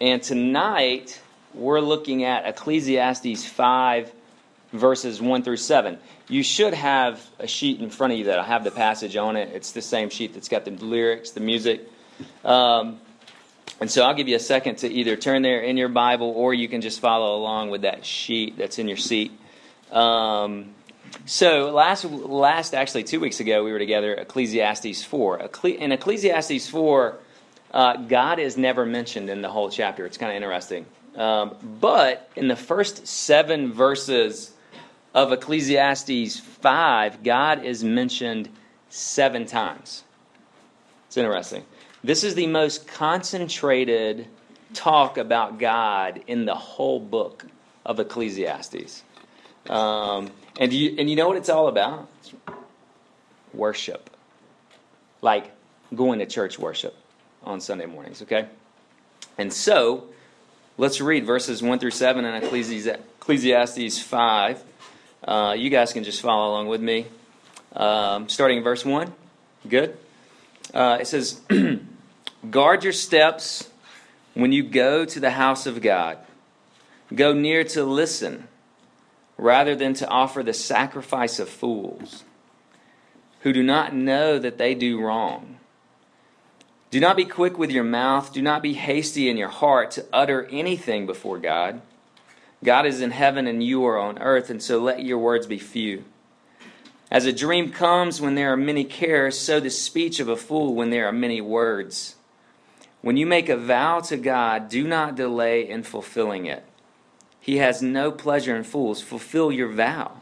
And tonight, we're looking at Ecclesiastes 5, verses 1 through 7. You should have a sheet in front of you that'll have the passage on it. It's the same sheet that's got the lyrics, the music. Um, and so I'll give you a second to either turn there in your Bible or you can just follow along with that sheet that's in your seat. Um, so last, last actually two weeks ago, we were together. Ecclesiastes four. In Ecclesiastes four, uh, God is never mentioned in the whole chapter. It's kind of interesting. Um, but in the first seven verses of Ecclesiastes five, God is mentioned seven times. It's interesting. This is the most concentrated talk about God in the whole book of Ecclesiastes. Um, and, you, and you know what it's all about? Worship. Like going to church worship on Sunday mornings, okay? And so, let's read verses 1 through 7 in Ecclesiastes 5. Uh, you guys can just follow along with me. Um, starting in verse 1. Good? Uh, it says, Guard your steps when you go to the house of God. Go near to listen rather than to offer the sacrifice of fools who do not know that they do wrong. Do not be quick with your mouth. Do not be hasty in your heart to utter anything before God. God is in heaven and you are on earth, and so let your words be few. As a dream comes when there are many cares, so the speech of a fool when there are many words. When you make a vow to God, do not delay in fulfilling it. He has no pleasure in fools. Fulfill your vow.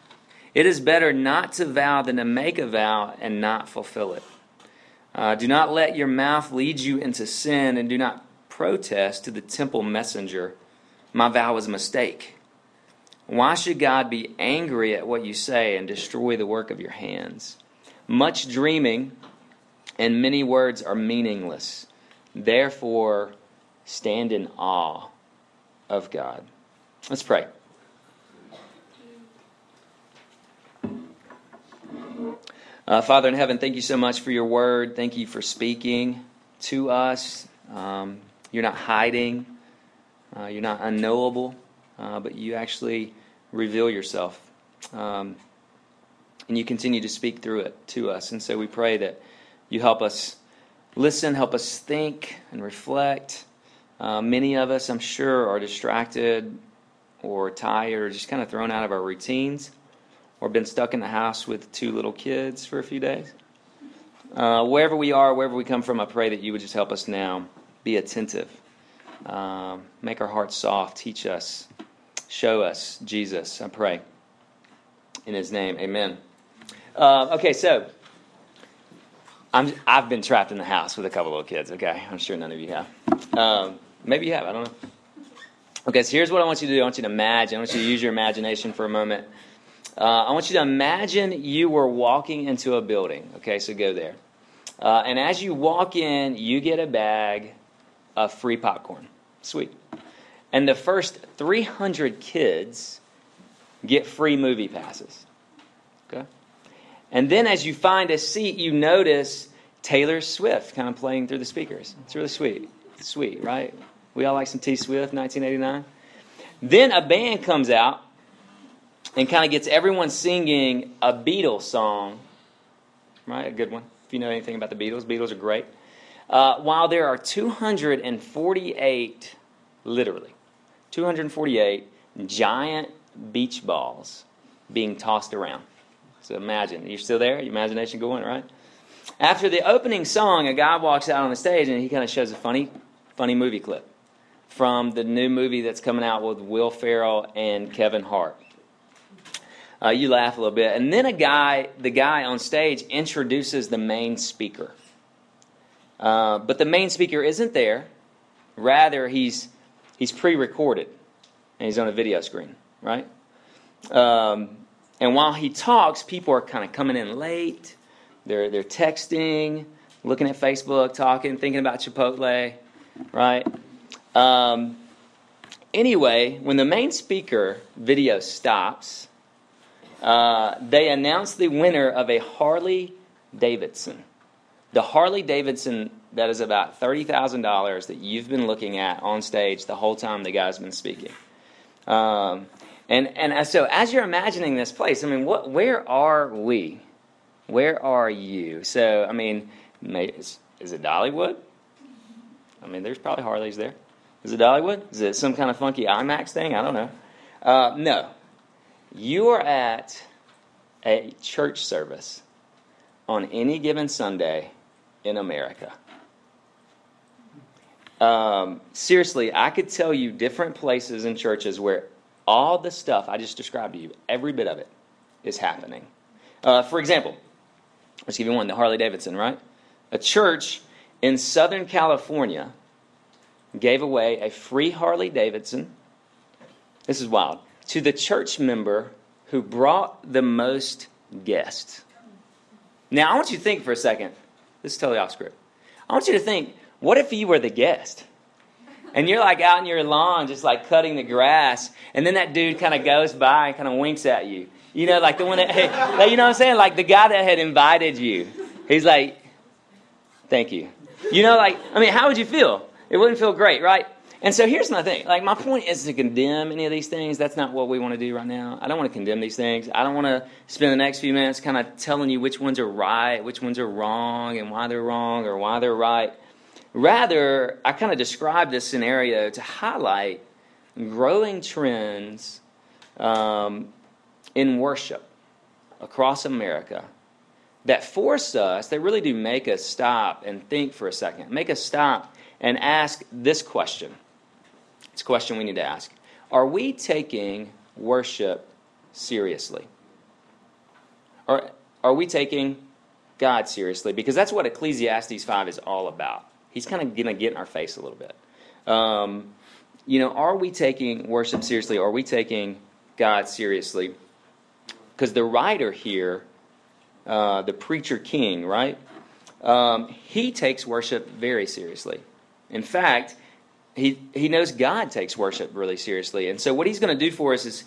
It is better not to vow than to make a vow and not fulfill it. Uh, do not let your mouth lead you into sin, and do not protest to the temple messenger, My vow was a mistake. Why should God be angry at what you say and destroy the work of your hands? Much dreaming and many words are meaningless. Therefore, stand in awe of God. Let's pray. Uh, Father in heaven, thank you so much for your word. Thank you for speaking to us. Um, you're not hiding, uh, you're not unknowable, uh, but you actually reveal yourself. Um, and you continue to speak through it to us. And so we pray that you help us listen, help us think and reflect. Uh, many of us, I'm sure, are distracted or tired or just kind of thrown out of our routines or been stuck in the house with two little kids for a few days. Uh, wherever we are, wherever we come from, I pray that you would just help us now be attentive, um, make our hearts soft, teach us, show us Jesus. I pray. In his name, amen. Uh, okay, so i have been trapped in the house with a couple little kids, okay? I'm sure none of you have. Um, maybe you have, I don't know. Okay, so here's what I want you to do. I want you to imagine. I want you to use your imagination for a moment. Uh, I want you to imagine you were walking into a building. Okay, so go there. Uh, and as you walk in, you get a bag of free popcorn. Sweet. And the first 300 kids get free movie passes. Okay? And then as you find a seat, you notice Taylor Swift kind of playing through the speakers. It's really sweet. Sweet, right? We all like some T Swift, 1989. Then a band comes out and kind of gets everyone singing a Beatles song, right? A good one. If you know anything about the Beatles, Beatles are great. Uh, while there are 248, literally, 248 giant beach balls being tossed around. So imagine, you're still there? Your imagination going, right? After the opening song, a guy walks out on the stage and he kind of shows a funny, funny movie clip from the new movie that's coming out with Will Ferrell and Kevin Hart. Uh, you laugh a little bit. And then a guy, the guy on stage introduces the main speaker. Uh, but the main speaker isn't there. Rather, he's, he's pre recorded and he's on a video screen, right? Um, and while he talks, people are kind of coming in late. They're, they're texting, looking at Facebook, talking, thinking about Chipotle, right? Um, anyway, when the main speaker video stops, uh, they announce the winner of a Harley Davidson. The Harley Davidson that is about $30,000 that you've been looking at on stage the whole time the guy's been speaking. Um, and, and so as you're imagining this place, I mean, what, where are we? Where are you? So, I mean, is, is it Dollywood? I mean, there's probably Harleys there. Is it Dollywood? Is it some kind of funky IMAX thing? I don't know. Uh, no. You are at a church service on any given Sunday in America. Um, seriously, I could tell you different places and churches where all the stuff I just described to you, every bit of it, is happening. Uh, for example, let's give you one the Harley Davidson, right? A church in Southern California gave away a free Harley Davidson. This is wild. To the church member who brought the most guests. Now, I want you to think for a second. This is totally off script. I want you to think what if you were the guest? And you're like out in your lawn, just like cutting the grass, and then that dude kind of goes by and kind of winks at you. You know, like the one that, hey, you know what I'm saying? Like the guy that had invited you. He's like, thank you. You know, like, I mean, how would you feel? It wouldn't feel great, right? And so here's my thing. Like, my point is to condemn any of these things. That's not what we want to do right now. I don't want to condemn these things. I don't want to spend the next few minutes kind of telling you which ones are right, which ones are wrong, and why they're wrong or why they're right. Rather, I kind of describe this scenario to highlight growing trends um, in worship across America that force us, that really do make us stop and think for a second, make us stop and ask this question. It's a question we need to ask. Are we taking worship seriously? Or are we taking God seriously? Because that's what Ecclesiastes 5 is all about. He's kind of going to get in our face a little bit. Um, you know, are we taking worship seriously? Are we taking God seriously? Because the writer here, uh, the preacher king, right? Um, he takes worship very seriously. In fact, he, he knows God takes worship really seriously. And so what he's going to do for us is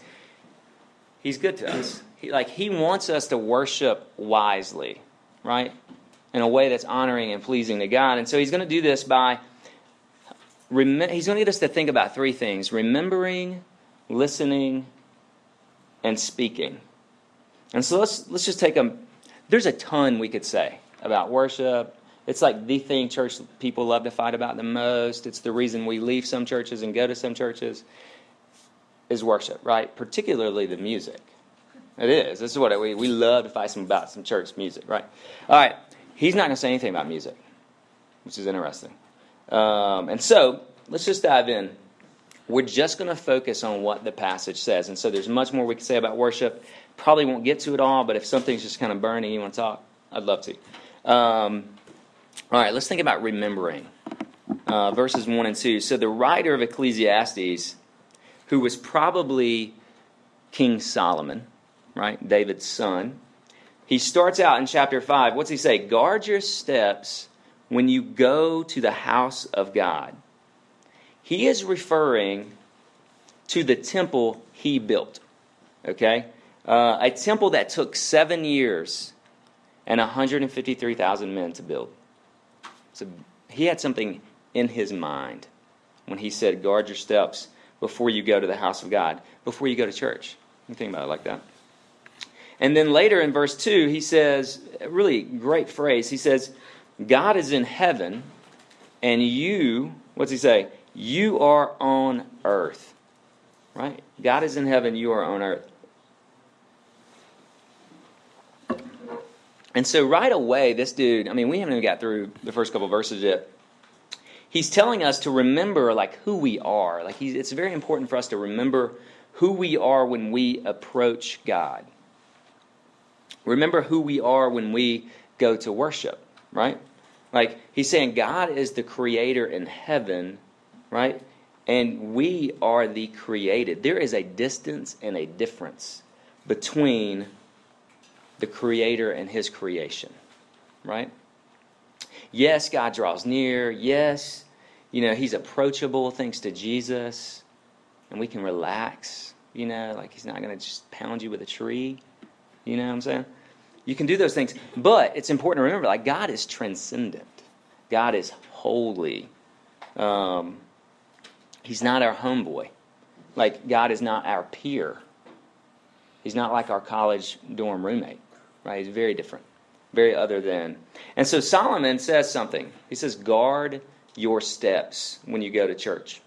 he's good to us. He, like he wants us to worship wisely, right? In a way that's honoring and pleasing to God. And so he's going to do this by rem- he's going to get us to think about three things: remembering, listening, and speaking. And so let's let's just take a there's a ton we could say about worship, it's like the thing church people love to fight about the most. It's the reason we leave some churches and go to some churches is worship, right? Particularly the music. It is. This is what we, we love to fight some about some church music, right? All right. He's not going to say anything about music, which is interesting. Um, and so let's just dive in. We're just going to focus on what the passage says. And so there's much more we can say about worship. Probably won't get to it all, but if something's just kind of burning, you want to talk, I'd love to. Um, all right, let's think about remembering. Uh, verses 1 and 2. So, the writer of Ecclesiastes, who was probably King Solomon, right? David's son, he starts out in chapter 5. What's he say? Guard your steps when you go to the house of God. He is referring to the temple he built, okay? Uh, a temple that took seven years and 153,000 men to build. So he had something in his mind when he said, guard your steps before you go to the house of God, before you go to church. You think about it like that. And then later in verse 2, he says, a really great phrase. He says, God is in heaven, and you, what's he say? You are on earth. Right? God is in heaven, you are on earth. And so right away, this dude, I mean, we haven't even got through the first couple verses yet. He's telling us to remember like who we are. Like he's, it's very important for us to remember who we are when we approach God. Remember who we are when we go to worship, right? Like he's saying God is the creator in heaven, right? And we are the created. There is a distance and a difference between the Creator and His creation, right? Yes, God draws near. Yes, you know, He's approachable thanks to Jesus, and we can relax, you know, like He's not going to just pound you with a tree. You know what I'm saying? You can do those things, but it's important to remember like God is transcendent. God is holy. Um, he's not our homeboy. Like, God is not our peer. He's not like our college dorm roommate, right? He's very different, very other than. And so Solomon says something. He says, guard your steps when you go to church.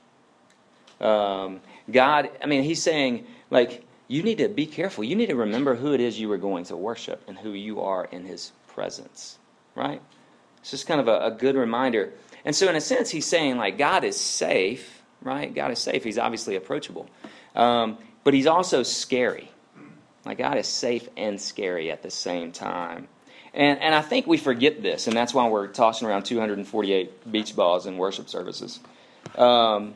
Um, God, I mean, he's saying, like, you need to be careful. You need to remember who it is you were going to worship and who you are in his presence, right? It's just kind of a, a good reminder. And so, in a sense, he's saying, like, God is safe, right? God is safe. He's obviously approachable. Um, but he's also scary. Like, God is safe and scary at the same time. And, and I think we forget this, and that's why we're tossing around 248 beach balls in worship services. Um,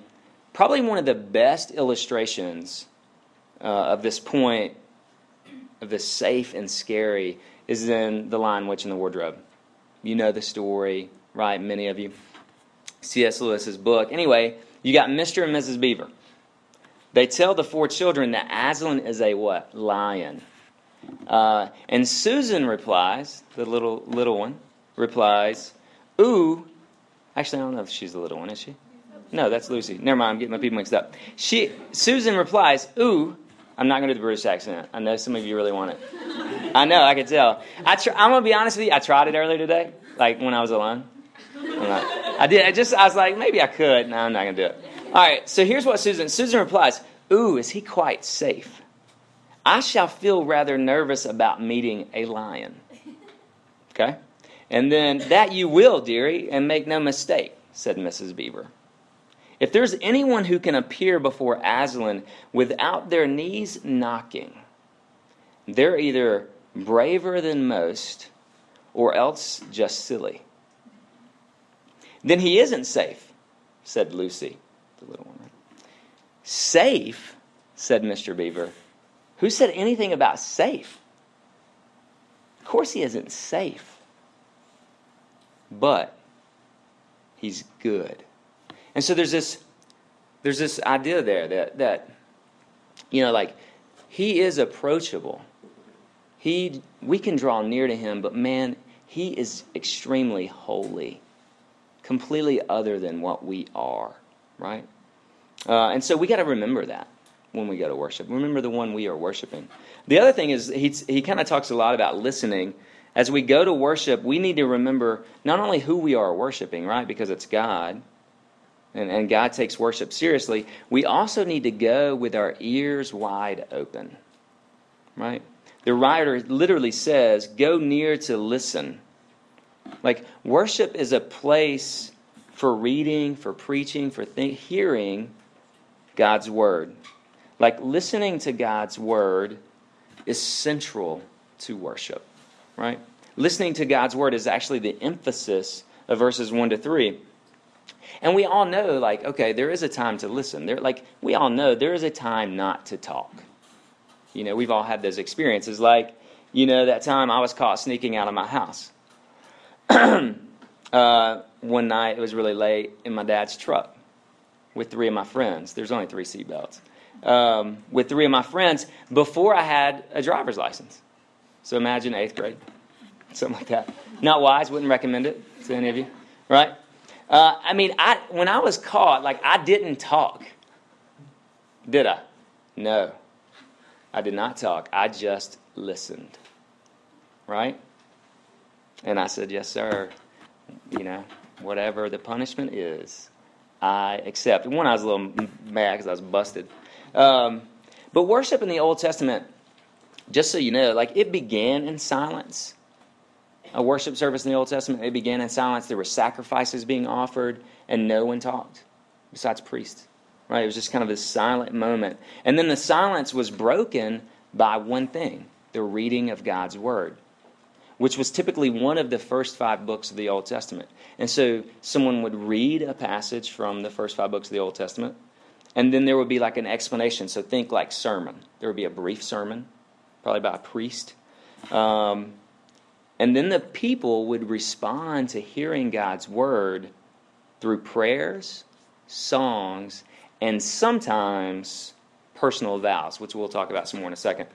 probably one of the best illustrations uh, of this point, of this safe and scary, is in The Lion, Witch, and the Wardrobe. You know the story, right? Many of you. C.S. Lewis's book. Anyway, you got Mr. and Mrs. Beaver. They tell the four children that Aslan is a what? Lion. Uh, and Susan replies, the little little one replies, "Ooh." Actually, I don't know if she's the little one. Is she? No, that's Lucy. Never mind. I'm getting my people mixed up. She Susan replies, "Ooh." I'm not going to do the British accent. I know some of you really want it. I know. I can tell. I tr- I'm going to be honest with you. I tried it earlier today, like when I was alone. I did. I just. I was like, maybe I could. No, I'm not going to do it. All right. So here's what Susan. Susan replies, "Ooh, is he quite safe?" I shall feel rather nervous about meeting a lion. Okay? And then, that you will, dearie, and make no mistake, said Mrs. Beaver. If there's anyone who can appear before Aslan without their knees knocking, they're either braver than most or else just silly. Then he isn't safe, said Lucy, the little one. Safe, said Mr. Beaver. Who said anything about safe? Of course, he isn't safe. But he's good. And so there's this there's this idea there that that you know like he is approachable. He we can draw near to him, but man, he is extremely holy. Completely other than what we are, right? Uh, and so we got to remember that when we go to worship. Remember the one we are worshiping. The other thing is, he, he kind of talks a lot about listening. As we go to worship, we need to remember not only who we are worshiping, right, because it's God, and, and God takes worship seriously, we also need to go with our ears wide open, right? The writer literally says, go near to listen. Like, worship is a place for reading, for preaching, for th- hearing God's word. Like listening to God's word is central to worship, right? Listening to God's word is actually the emphasis of verses 1 to 3. And we all know, like, okay, there is a time to listen. There, like, we all know there is a time not to talk. You know, we've all had those experiences. Like, you know, that time I was caught sneaking out of my house. uh, one night, it was really late in my dad's truck with three of my friends. There's only three seatbelts um, with three of my friends before I had a driver's license. So imagine eighth grade, something like that. Not wise, wouldn't recommend it to any of you, right? Uh, I mean, I when I was caught, like I didn't talk, did I? No, I did not talk. I just listened, right? And I said, "Yes, sir." You know, whatever the punishment is, I accept. One, I was a little mad because I was busted. Um, but worship in the Old Testament, just so you know, like it began in silence. A worship service in the Old Testament, it began in silence. There were sacrifices being offered, and no one talked besides priests. Right? It was just kind of a silent moment. And then the silence was broken by one thing the reading of God's Word, which was typically one of the first five books of the Old Testament. And so someone would read a passage from the first five books of the Old Testament, and then there would be like an explanation. So think like sermon. There would be a brief sermon, probably by a priest. Um, and then the people would respond to hearing God's word through prayers, songs, and sometimes personal vows, which we'll talk about some more in a second.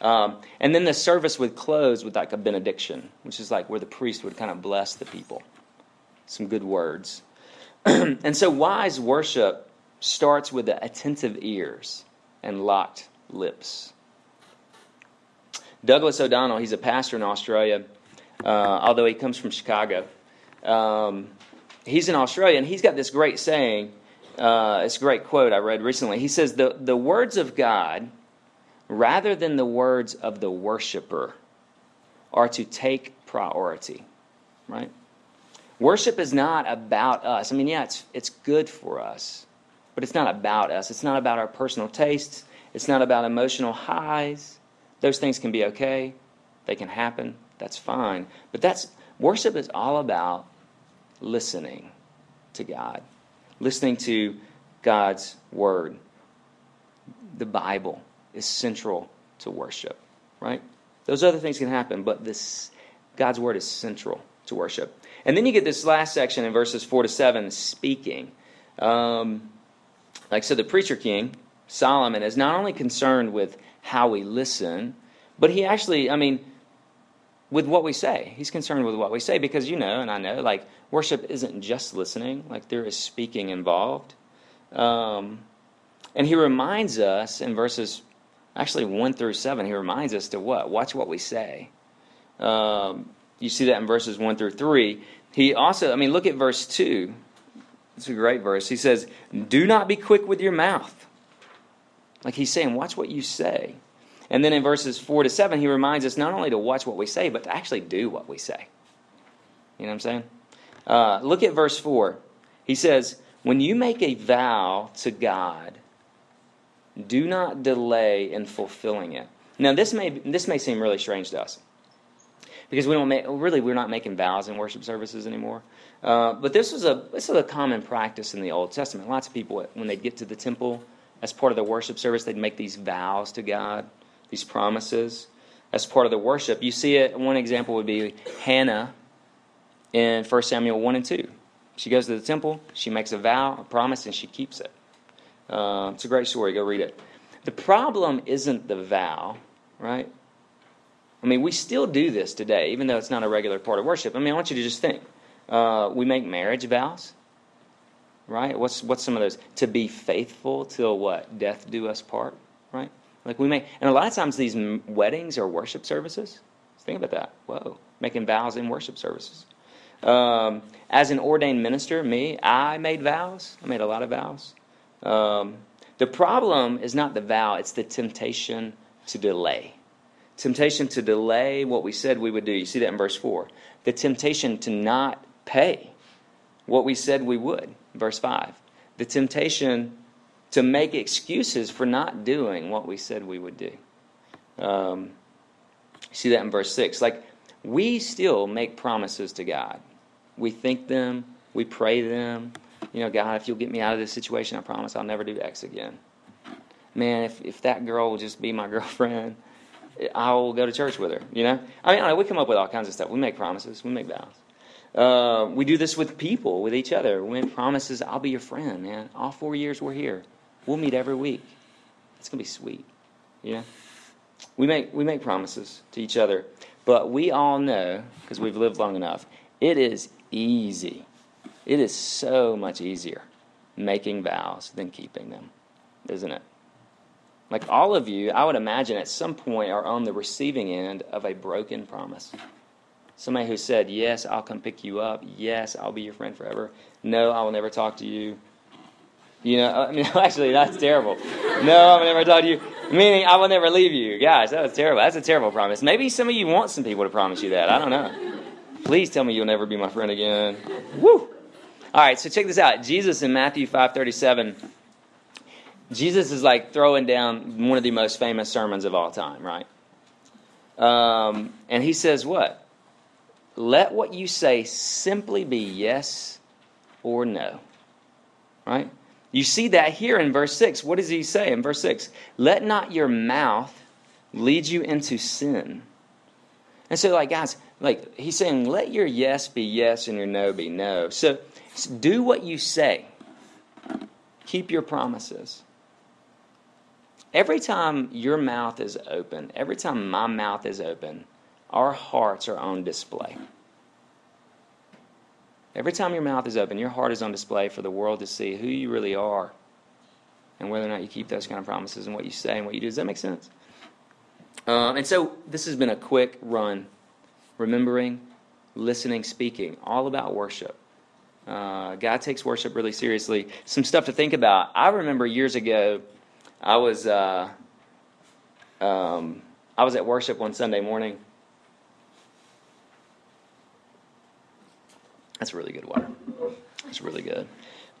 Um, and then the service would close with like a benediction, which is like where the priest would kind of bless the people. some good words. and so, wise worship starts with the attentive ears and locked lips. Douglas O'Donnell, he's a pastor in Australia, uh, although he comes from Chicago. Um, he's in Australia, and he's got this great saying. Uh, it's a great quote I read recently. He says, the, the words of God, rather than the words of the worshiper, are to take priority, right? Worship is not about us. I mean, yeah, it's, it's good for us, but it's not about us. It's not about our personal tastes. It's not about emotional highs. Those things can be okay, they can happen. That's fine. But that's worship is all about listening to God, listening to God's word. The Bible is central to worship, right? Those other things can happen, but this God's word is central to worship. And then you get this last section in verses 4 to 7 speaking. Um, like so, the preacher king, Solomon, is not only concerned with how we listen, but he actually, I mean, with what we say. He's concerned with what we say because you know, and I know, like, worship isn't just listening, like, there is speaking involved. Um, and he reminds us in verses, actually 1 through 7, he reminds us to what? Watch what we say. Um, you see that in verses 1 through 3. He also, I mean, look at verse 2. It's a great verse. He says, Do not be quick with your mouth. Like he's saying, watch what you say. And then in verses 4 to 7, he reminds us not only to watch what we say, but to actually do what we say. You know what I'm saying? Uh, look at verse 4. He says, When you make a vow to God, do not delay in fulfilling it. Now, this may, this may seem really strange to us because we don't make, really, we're not making vows in worship services anymore. Uh, but this was a this is a common practice in the Old Testament. Lots of people, when they'd get to the temple, as part of the worship service, they'd make these vows to God these promises as part of the worship. You see it, one example would be Hannah in 1 Samuel 1 and 2. She goes to the temple, she makes a vow, a promise, and she keeps it. Uh, it's a great story. Go read it. The problem isn't the vow, right? I mean, we still do this today, even though it's not a regular part of worship. I mean, I want you to just think. Uh, we make marriage vows, right? What's what's some of those? To be faithful till what? Death do us part, right? Like we make, and a lot of times these weddings are worship services. think about that. Whoa, making vows in worship services. Um, as an ordained minister, me, I made vows. I made a lot of vows. Um, the problem is not the vow; it's the temptation to delay. Temptation to delay what we said we would do. You see that in verse four. The temptation to not pay what we said we would. Verse five. The temptation to make excuses for not doing what we said we would do. Um, see that in verse 6. Like, we still make promises to God. We think them, we pray them. You know, God, if you'll get me out of this situation, I promise I'll never do X again. Man, if, if that girl will just be my girlfriend, I'll go to church with her. You know? I mean, we come up with all kinds of stuff. We make promises, we make vows. Uh, we do this with people, with each other. We make promises, I'll be your friend, man. All four years we're here. We'll meet every week. It's going to be sweet. Yeah? We make, we make promises to each other, but we all know, because we've lived long enough, it is easy. It is so much easier making vows than keeping them, isn't it? Like all of you, I would imagine at some point are on the receiving end of a broken promise. Somebody who said, Yes, I'll come pick you up. Yes, I'll be your friend forever. No, I will never talk to you. You know, I mean, actually, that's terrible. No, I will never talk to you. Meaning, I will never leave you. Guys, that was terrible. That's a terrible promise. Maybe some of you want some people to promise you that. I don't know. Please tell me you'll never be my friend again. Woo! All right, so check this out. Jesus in Matthew 5:37. Jesus is like throwing down one of the most famous sermons of all time, right? Um, and he says, What? Let what you say simply be yes or no. Right? You see that here in verse 6. What does he say in verse 6? Let not your mouth lead you into sin. And so, like, guys, like, he's saying, let your yes be yes and your no be no. So, do what you say, keep your promises. Every time your mouth is open, every time my mouth is open, our hearts are on display. Every time your mouth is open, your heart is on display for the world to see who you really are and whether or not you keep those kind of promises and what you say and what you do. Does that make sense? Um, and so this has been a quick run, remembering, listening, speaking, all about worship. Uh, God takes worship really seriously. Some stuff to think about. I remember years ago, I was uh, um, I was at worship one Sunday morning. That's really good water. That's really good.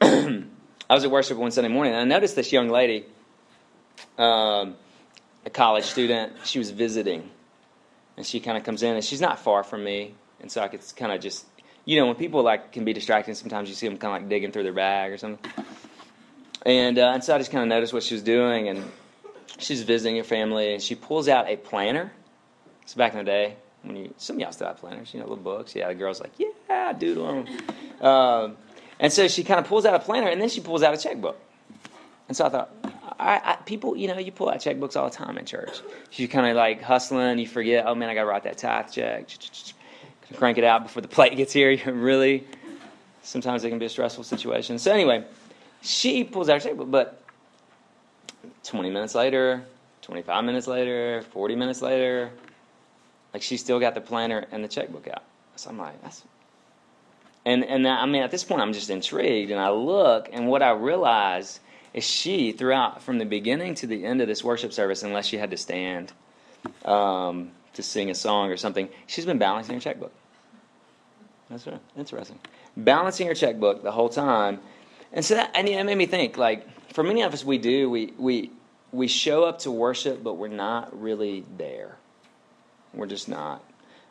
I was at worship one Sunday morning, and I noticed this young lady, um, a college student. She was visiting, and she kind of comes in, and she's not far from me, and so I could kind of just, you know, when people like can be distracting, sometimes you see them kind of like digging through their bag or something. And uh, and so I just kind of noticed what she was doing, and she's visiting her family, and she pulls out a planner. It's back in the day when you some of y'all still have planners, you know, little books. Yeah, the girl's like, yeah, doodle them. Um, and so she kind of pulls out a planner, and then she pulls out a checkbook. And so I thought, I, I, people, you know, you pull out checkbooks all the time in church. You kind of like hustling, you forget, oh man, I got to write that tithe check. Crank it out before the plate gets here. You really, sometimes it can be a stressful situation. So anyway, she pulls out her checkbook, but 20 minutes later, 25 minutes later, 40 minutes later, like she still got the planner and the checkbook out. So I'm like, that's. And and I mean, at this point, I'm just intrigued, and I look, and what I realize is she throughout from the beginning to the end of this worship service, unless she had to stand um, to sing a song or something, she's been balancing her checkbook. That's right. Interesting. Balancing your checkbook the whole time, and so that and it made me think. Like for many of us, we do we we we show up to worship, but we're not really there. We're just not.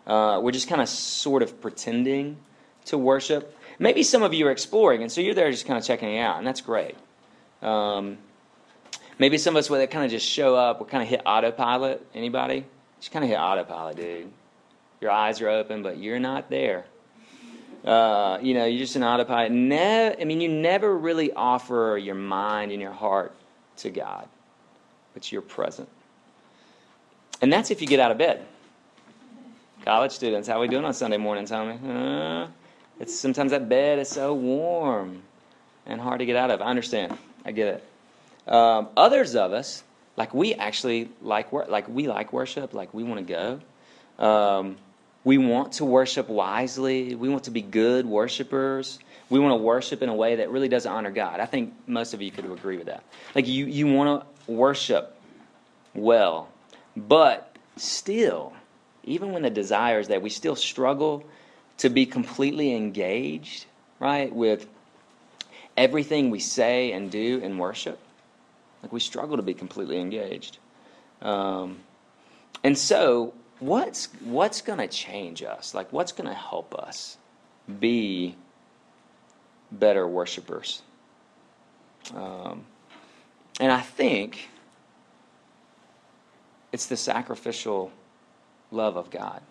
Uh, we're just kind of sort of pretending to worship. Maybe some of you are exploring, and so you're there just kind of checking it out, and that's great. Um, maybe some of us would kind of just show up, we kind of hit autopilot. Anybody? Just kind of hit autopilot, dude. Your eyes are open, but you're not there. Uh, you know, you're just an autopilot. Ne- I mean, you never really offer your mind and your heart to God, but you're present. And that's if you get out of bed. College students, how are we doing on Sunday morning, me? Uh, it's sometimes that bed is so warm and hard to get out of. I understand. I get it. Um, others of us, like we actually like like we like worship, like we want to go. Um, we want to worship wisely. We want to be good worshipers. We want to worship in a way that really doesn't honor God. I think most of you could agree with that. Like you, you want to worship well, but still, even when the desire is there, we still struggle to be completely engaged, right, with everything we say and do in worship. Like we struggle to be completely engaged. Um, and so, what's what's going to change us? Like, what's going to help us be better worshipers? Um, and I think it's the sacrificial love of God.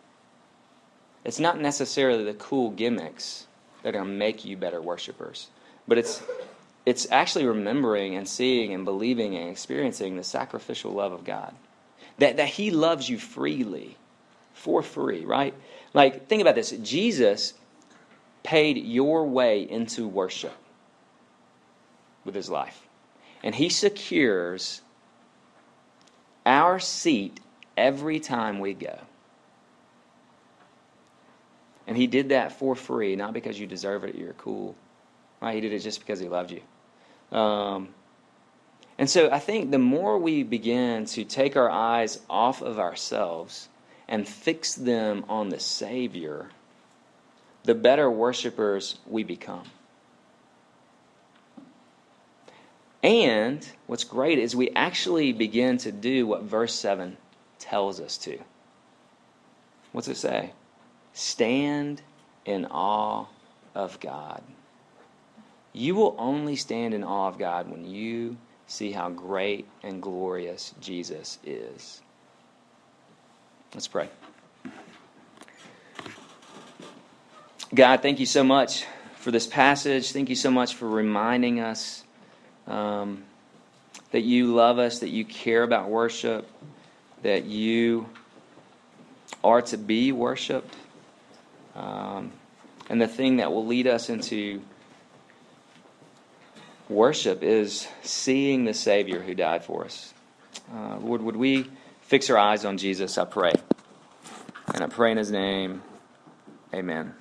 It's not necessarily the cool gimmicks that are going to make you better worshipers, but it's it's actually remembering and seeing and believing and experiencing the sacrificial love of God. That that he loves you freely, for free, right? Like think about this. Jesus paid your way into worship with his life. And he secures our seat every time we go. And he did that for free, not because you deserve it, you're cool. Right? He did it just because he loved you. Um, and so I think the more we begin to take our eyes off of ourselves and fix them on the Savior, the better worshipers we become. And what's great is we actually begin to do what verse 7 tells us to. What's it say? Stand in awe of God. You will only stand in awe of God when you see how great and glorious Jesus is. Let's pray. God, thank you so much for this passage. Thank you so much for reminding us um, that you love us, that you care about worship, that you are to be worshiped. Um, And the thing that will lead us into worship is seeing the Savior who died for us. Uh, Lord, would we fix our eyes on Jesus, I pray. And I pray in his name, amen.